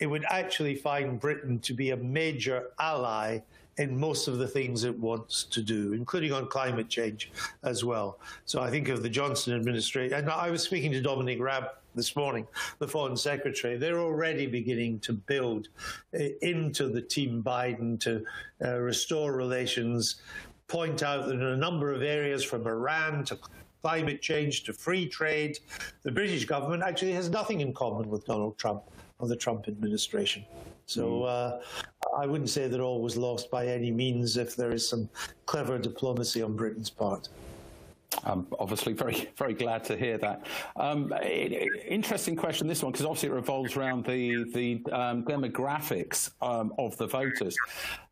it would actually find Britain to be a major ally in most of the things it wants to do, including on climate change as well. So I think of the Johnson administration, and I was speaking to Dominic Raab this morning, the Foreign Secretary. They're already beginning to build uh, into the Team Biden to uh, restore relations, point out that in a number of areas from Iran to climate change to free trade. The British government actually has nothing in common with Donald Trump or the Trump administration. So hmm. uh, I wouldn't say that all was lost by any means if there is some clever diplomacy on Britain's part. I'm obviously very, very glad to hear that. Um, interesting question, this one, because obviously it revolves around the, the um, demographics um, of the voters.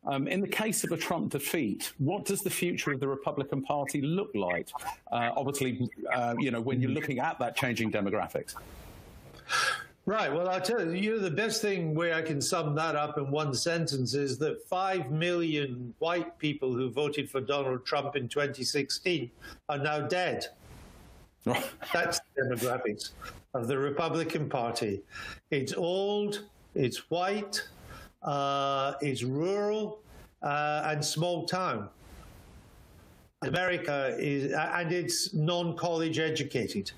Um, in the case of a Trump defeat, what does the future of the Republican Party look like? Uh, obviously, uh, you know, when you're looking at that changing demographics. Right. Well, I'll tell you, you know, the best thing where I can sum that up in one sentence is that 5 million white people who voted for Donald Trump in 2016 are now dead. That's the demographics of the Republican Party. It's old, it's white, uh, it's rural, uh, and small town. America is, and it's non college educated.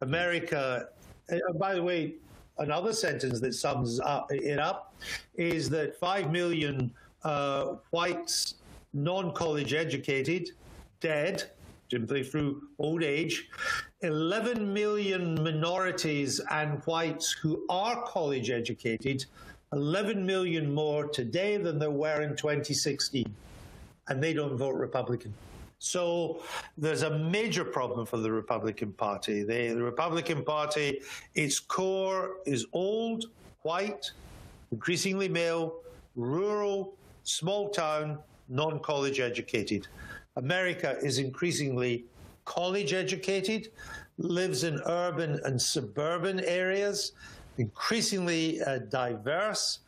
America, uh, by the way, another sentence that sums up, it up is that 5 million uh, whites, non college educated, dead simply through old age, 11 million minorities and whites who are college educated, 11 million more today than there were in 2016. And they don't vote Republican. So there's a major problem for the Republican Party. the Republican Party, its core is old, white, increasingly male, rural, small town, non college educated. America is increasingly college educated, lives in urban and suburban areas, increasingly uh, diverse.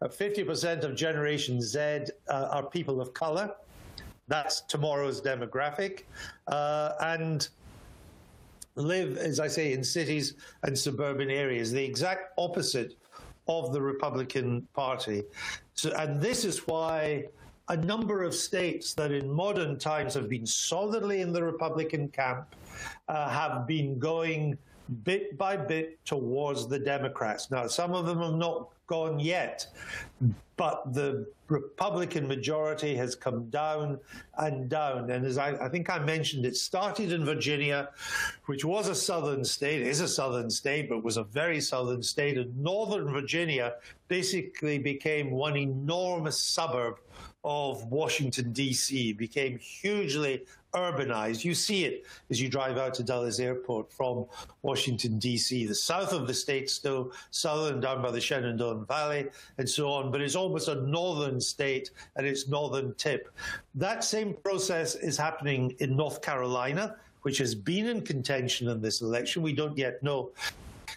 Uh, 50% of Generation Z uh, are people of color. That's tomorrow's demographic. Uh, and live, as I say, in cities and suburban areas, the exact opposite of the Republican Party. So, and this is why a number of states that in modern times have been solidly in the Republican camp uh, have been going bit by bit towards the Democrats. Now, some of them have not gone yet, but the Republican majority has come down and down. And as I, I, think I mentioned, it started in Virginia, which was a southern state, is a southern state, but was a very southern state. And Northern Virginia basically became one enormous suburb of Washington, D.C., became hugely urbanized. You see it as you drive out to Dulles Airport from Washington, D.C. The south of the state still southern, down by the Shenandoah Valley, and so on, but it's almost a northern state at its northern tip. That same process is happening in North Carolina, which has been in contention in this election. We don't yet know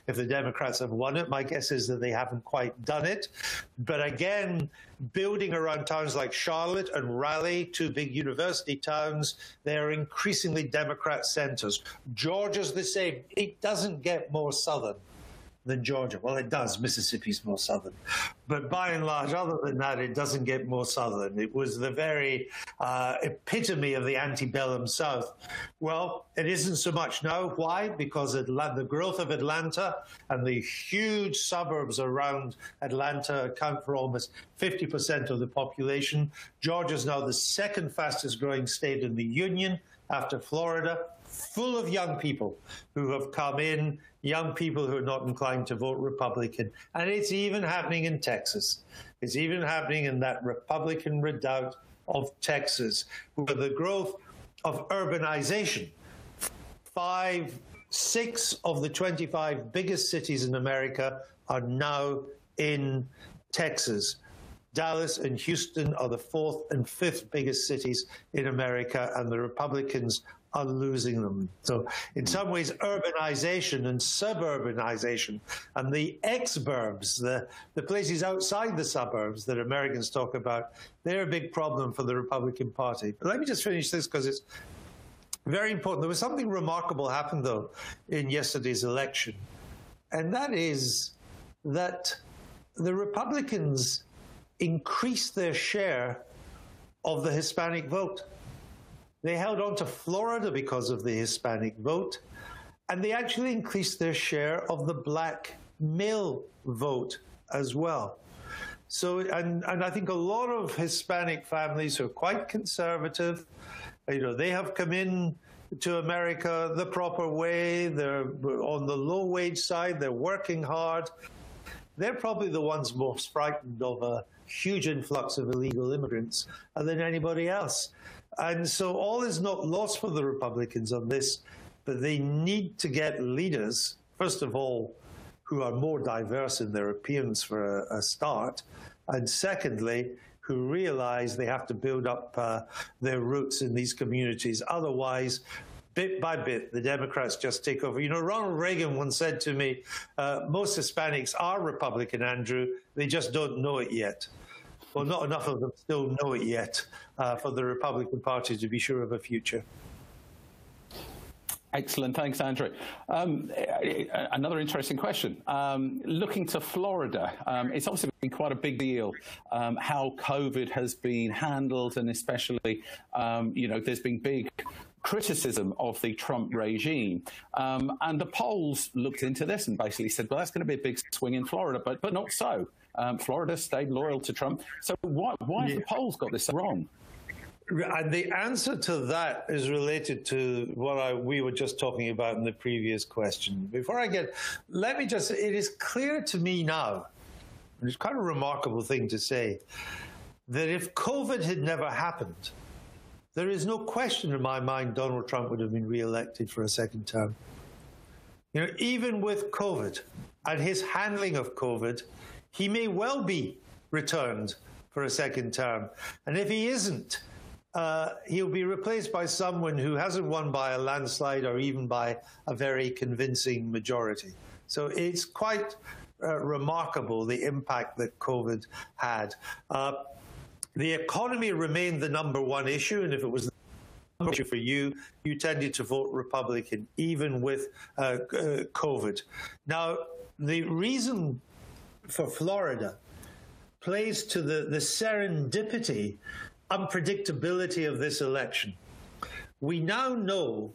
if the Democrats have won it. My guess is that they haven't quite done it. But again, building around towns like Charlotte and Raleigh, two big university towns, they are increasingly Democrat centers. Georgia's the same. It doesn't get more southern than Georgia. Well, it does. Mississippi's more southern. But by and large, other than that, it doesn't get more southern. It was the very uh, epitome of the antebellum South. Well, it isn't so much now. Why? Because the growth of Atlanta and the huge suburbs around Atlanta account for almost 50% of the population. Georgia is now the second fastest growing state in the Union after Florida full of young people who have come in, young people who are not inclined to vote Republican. And it's even happening in Texas. It's even happening in that Republican redoubt of Texas, where the growth of urbanization, five, six of the 25 biggest cities in America are now in Texas. Dallas and Houston are the fourth and fifth biggest cities in America, and the Republicans are losing them. So, in some ways, urbanization and suburbanization and the exurbs, the, the places outside the suburbs that Americans talk about, they're a big problem for the Republican Party. But let me just finish this because it's very important. There was something remarkable happened, though, in yesterday's election, and that is that the Republicans increased their share of the Hispanic vote. They held on to Florida because of the Hispanic vote, and they actually increased their share of the black male vote as well. So, and, and I think a lot of Hispanic families are quite conservative, you know, they have come in to America the proper way. They're on the low wage side. They're working hard. They're probably the ones most frightened of a huge influx of illegal immigrants than anybody else. And so all is not lost for the Republicans on this, but they need to get leaders, first of all, who are more diverse in their appearance for a, a start, and secondly, who realize they have to build up uh, their roots in these communities. Otherwise, bit by bit, the Democrats just take over. You know, Ronald Reagan once said to me, uh, most Hispanics are Republican, Andrew, they just don't know it yet. Well, not enough of them still know it yet uh, for the Republican Party to be sure of a future. Excellent. Thanks, Andrew. Um, another interesting question. Um, looking to Florida, um, it's obviously been quite a big deal um, how COVID has been handled, and especially, um, you know, there's been big criticism of the Trump regime. Um, and the polls looked into this and basically said, well, that's going to be a big swing in Florida, but, but not so. Um, Florida stayed loyal to Trump. So why, why have the polls got this wrong? And the answer to that is related to what I, we were just talking about in the previous question. Before I get, let me just, it is clear to me now, and it's quite a remarkable thing to say, that if COVID had never happened, there is no question in my mind Donald Trump would have been re-elected for a second term. You know, even with COVID and his handling of COVID, he may well be returned for a second term. And if he isn't, uh, he'll be replaced by someone who hasn't won by a landslide or even by a very convincing majority. So it's quite uh, remarkable the impact that COVID had. Uh, the economy remained the number one issue, and if it was the number issue for you, you tended to vote Republican, even with uh, uh, COVID. Now, the reason for Florida plays to the, the serendipity unpredictability of this election. We now know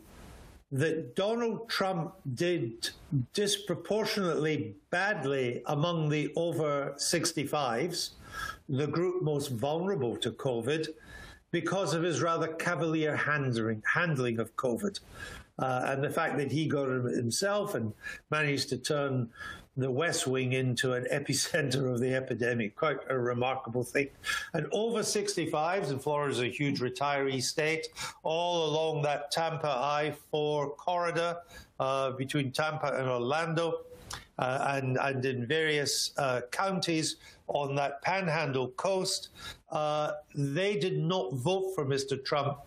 that Donald Trump did disproportionately badly among the over 65s, the group most vulnerable to COVID, because of his rather cavalier handling, handling of COVID. Uh, and the fact that he got it himself and managed to turn the West Wing into an epicenter of the epidemic. Quite a remarkable thing. And over 65s, and Florida is a huge retiree state, all along that Tampa I 4 corridor uh, between Tampa and Orlando. Uh, and, and in various uh, counties on that panhandle coast, uh, they did not vote for Mr. Trump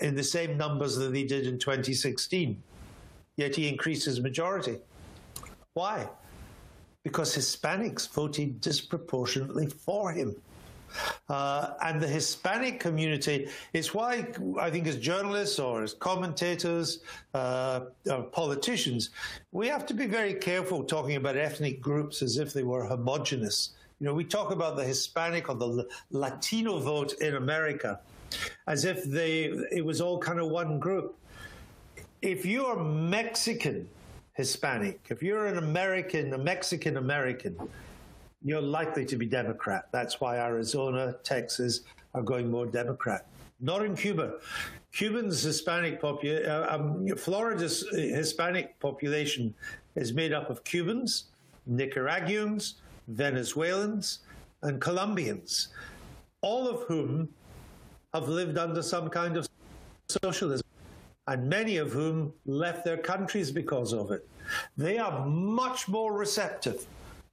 in the same numbers that he did in 2016. Yet he increased his majority. Why? Because Hispanics voted disproportionately for him. Uh, and the Hispanic community is why I think, as journalists or as commentators, uh, or politicians, we have to be very careful talking about ethnic groups as if they were homogenous. You know, we talk about the Hispanic or the Latino vote in America as if they it was all kind of one group. If you are Mexican Hispanic. If you're an American, a Mexican American, you're likely to be Democrat. That's why Arizona, Texas are going more Democrat. Not in Cuba. Cuban's Hispanic population, uh, um, Florida's Hispanic population is made up of Cubans, Nicaraguans, Venezuelans, and Colombians, all of whom have lived under some kind of socialism and many of whom left their countries because of it. They are much more receptive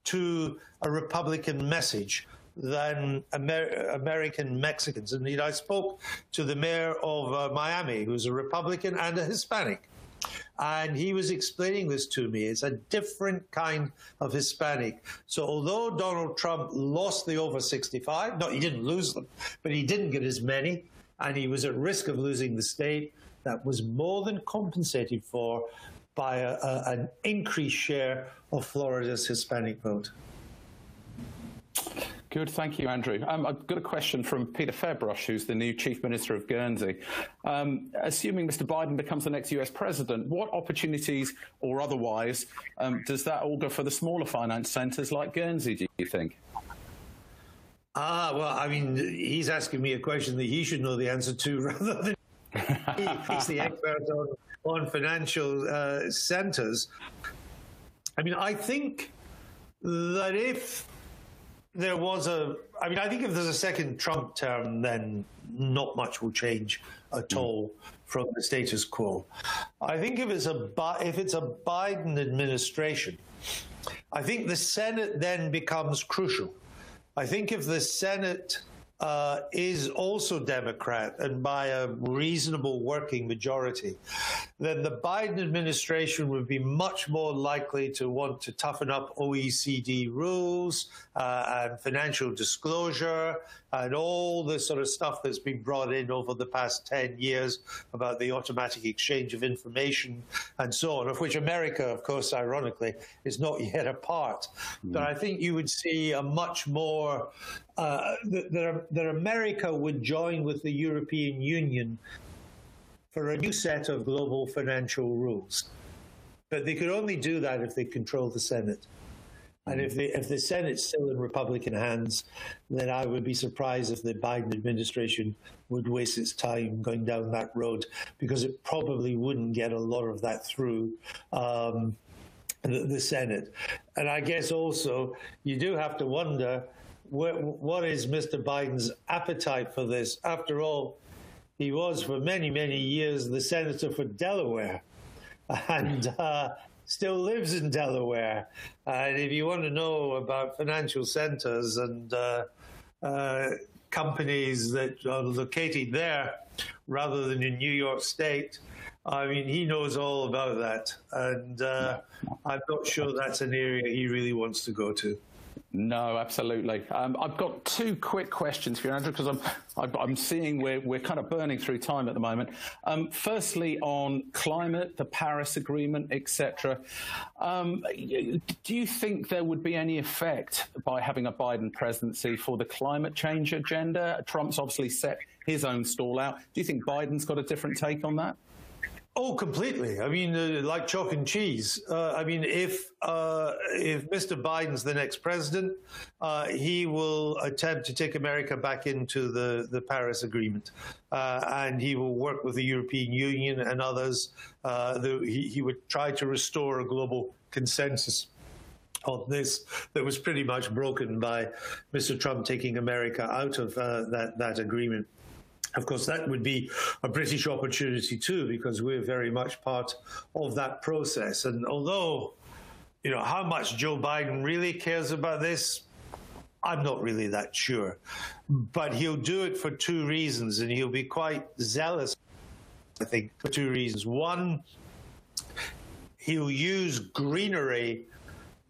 to a Republican message than Amer- American Mexicans. Indeed, I spoke to the mayor of uh, Miami, who's a Republican and a Hispanic. And he was explaining this to me. It's a different kind of Hispanic. So, although Donald Trump lost the over 65, no, he didn't lose them, but he didn't get as many, and he was at risk of losing the state that was more than compensated for by a, a, an increased share of Florida's Hispanic vote. Good, thank you, Andrew. Um, I've got a question from Peter Ferbrache, who's the new Chief Minister of Guernsey. Um, assuming Mr. Biden becomes the next US president, what opportunities or otherwise um, does that augur for the smaller finance centres like Guernsey, do you think? Ah, well, I mean, he's asking me a question that he should know the answer to [laughs] rather than he's the expert on, on financial uh, centers. I mean, I think that if there was a, I mean, I think if there's a second Trump term, then not much will change at mm. all from the status quo. I think if it's a if it's a Biden administration, I think the Senate then becomes crucial. I think if the Senate uh, is also Democrat and by a reasonable working majority, then the Biden administration would be much more likely to want to toughen up OECD rules uh, and financial disclosure and all the sort of stuff that's been brought in over the past 10 years about the automatic exchange of information and so on, of which America, of course, ironically, is not [laughs] yet a part. Mm. But I think you would see a much more uh, that, that America would join with the European Union for a new set of global financial rules. But they could only do that if they control the Senate. And if the, if the Senate's still in Republican hands, then I would be surprised if the Biden administration would waste its time going down that road because it probably wouldn't get a lot of that through. Um, the, the, Senate. And I guess also you do have to wonder what, what is Mr. Biden's appetite for this? After all, he was for many, many years the senator for Delaware. [laughs] And uh, still lives in Delaware. and if you want to know about financial centers and uh, uh, companies that are located there rather than in New York State, I mean, he knows all about that. And uh, I'm not sure that's an area he really wants to go to. No, absolutely. Um, I've got two quick questions for you, Andrew, because I'm, I'm seeing we're, we're kind of burning through time at the moment. Um, firstly, on climate, the Paris Agreement, etc. Um, do you think there would be any effect by having a Biden presidency for the climate change agenda? Trump's obviously set his own stall out. Do you think Biden's got a different take on that? Oh, completely. I mean, uh, like chalk and cheese. Uh, I mean, if uh, if Mr. Biden's the next president, uh, he will attempt to take America back into the, the Paris Agreement, uh, and he will work with the European Union and others. Uh, the, he, he would try to restore a global consensus on this that was pretty much broken by Mr. Trump taking America out of that that agreement. Of course, that would be a British opportunity too, because we're very much part of that process. And although, you know, how much Joe Biden really cares about this, I'm not really that sure. But he'll do it for two reasons, and he'll be quite zealous, I think, for two reasons. One, he'll use greenery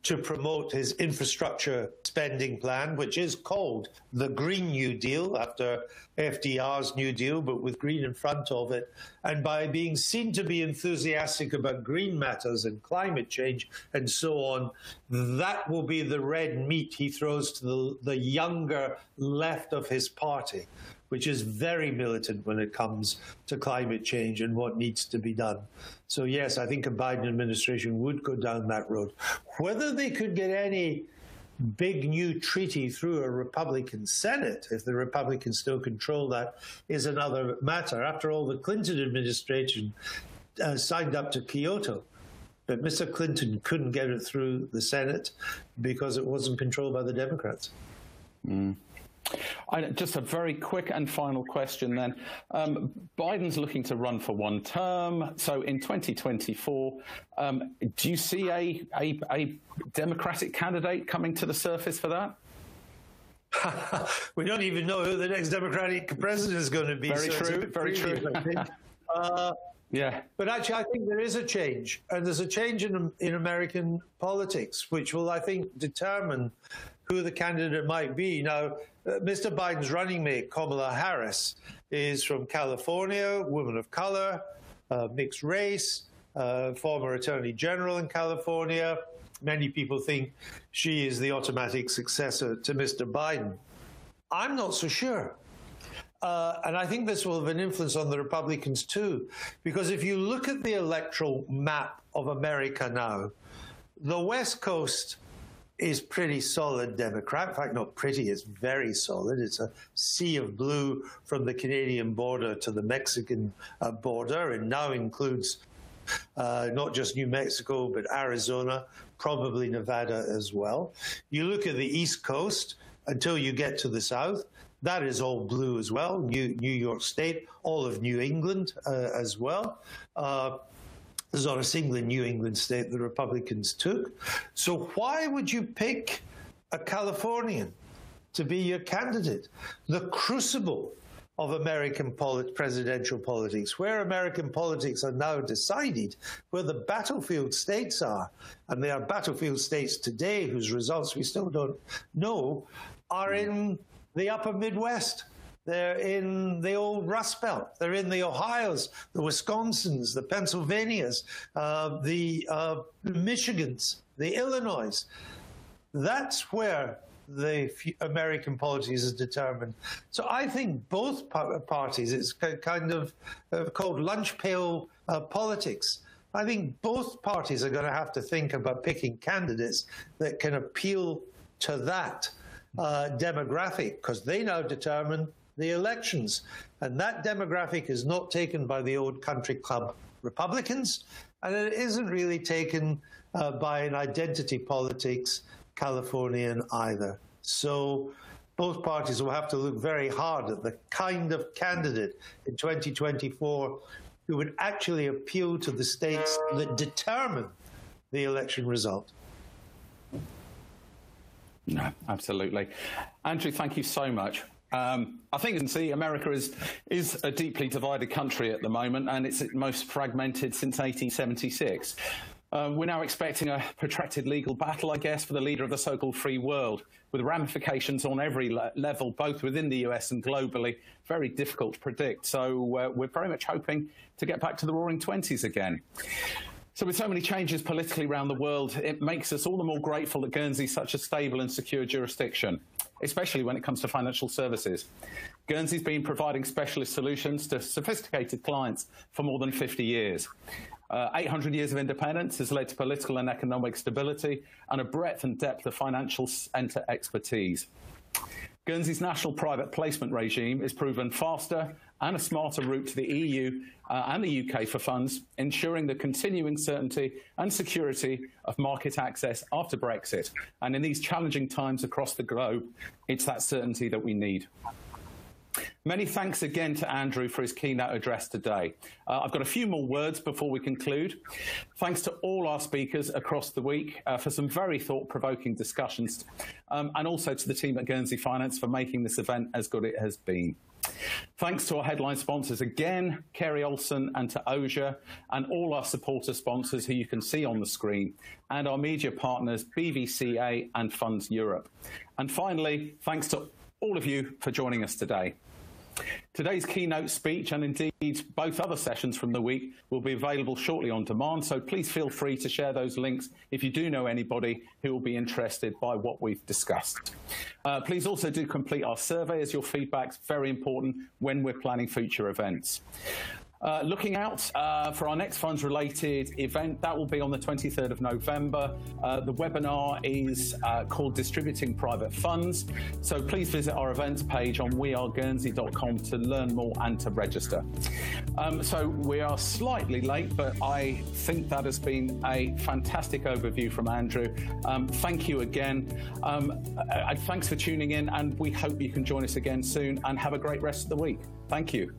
to promote his infrastructure spending plan, which is called the Green New Deal after FDR's New Deal, but with green in front of it. And by being seen to be enthusiastic about green matters and climate change and so on, that will be the red meat he throws to the, the younger left of his party which is very militant when it comes to climate change and what needs to be done. So, yes, I think a Biden administration would go down that road. Whether they could get any big new treaty through a Republican Senate, if the Republicans still control that, is another matter. After all, the Clinton administration uh, signed up to Kyoto. But Mr. Clinton couldn't get it through the Senate because it wasn't controlled by the Democrats. Mm. I, just a very quick and final question then. Um, Biden's looking to run for one term. So in 2024, um, do you see a, a, a, Democratic candidate coming to the surface for that? [laughs] we don't even know who the next Democratic president is going to be. Very so true. Very true. [laughs] uh, yeah. But actually, I think there is a change, and there's a change in in American politics, which will, I think, determine who the candidate might be. Now, Mr. Biden's running mate, Kamala Harris, is from California, woman of color, uh, mixed race, uh, former attorney general in California. Many people think she is the automatic successor to Mr. Biden. I'm not so sure. Uh, and I think this will have an influence on the Republicans too, because if you look at the electoral map of America now, the West Coast is pretty solid Democrat. In fact, not pretty, it's very solid. It's a sea of blue from the Canadian border to the Mexican uh, border, and now includes uh, not just New Mexico, but Arizona, probably Nevada as well. You look at the East Coast until you get to the South. That is all blue as well. New, New York State, all of New England uh, as well. Uh, there's not a single New England state the Republicans took. So why would you pick a Californian to be your candidate? The crucible of American polit- presidential politics, where American politics are now decided, where the battlefield states are, and they are battlefield states today whose results we still don't know, are in the upper Midwest. They're in the old Rust Belt. They're in the Ohio's, the Wisconsins, the Pennsylvanias, uh, the uh, Michigans, the Illinois. That's where the American policies is determined. So I think both parties, it's kind of uh, called lunch pail uh, politics. I think both parties are going to have to think about picking candidates that can appeal to that uh, demographic because they now determine the elections. And that demographic is not taken by the old country club Republicans, and it isn't really taken uh, by an identity politics Californian either. So both parties will have to look very hard at the kind of candidate in 2024 who would actually appeal to the states that determine the election result. No, absolutely. Andrew, thank you so much. Um, I think you can see America is is a deeply divided country at the moment, and it's most fragmented since 1876. Um, we're now expecting a protracted legal battle, I guess, for the leader of the so called free world, with ramifications on every le- level, both within the US and globally. Very difficult to predict. So uh, we're very much hoping to get back to the roaring 20s again. So, with so many changes politically around the world, it makes us all the more grateful that Guernsey is such a stable and secure jurisdiction, especially when it comes to financial services. Guernsey's been providing specialist solutions to sophisticated clients for more than 50 years. Uh, 800 years of independence has led to political and economic stability and a breadth and depth of financial centre expertise. Guernsey's national private placement regime is proven faster and a smarter route to the EU uh, and the UK for funds, ensuring the continuing certainty and security of market access after Brexit. And in these challenging times across the globe, it's that certainty that we need. Many thanks again to Andrew for his keynote address today. Uh, I've got a few more words before we conclude. Thanks to all our speakers across the week uh, for some very thought provoking discussions, um, and also to the team at Guernsey Finance for making this event as good as it has been. Thanks to our headline sponsors again, Carey Olsen and to Ogier, and all our supporter sponsors who you can see on the screen, and our media partners, BVCA and Funds Europe. And finally, thanks to all of you for joining us today. Today's keynote speech and indeed both other sessions from the week will be available shortly on demand, so please feel free to share those links if you do know anybody who will be interested by what we've discussed. Uh, please also do complete our survey as your feedback is very important when we're planning future events. Uh, looking out uh, for our next funds related event, that will be on the 23rd of November. Uh, the webinar is uh, called Distributing Private Funds. So please visit our events page on weareguernsey.com to learn more and to register. Um, so we are slightly late, but I think that has been a fantastic overview from Andrew. Um, thank you again. Um, uh, thanks for tuning in, and we hope you can join us again soon and have a great rest of the week. Thank you.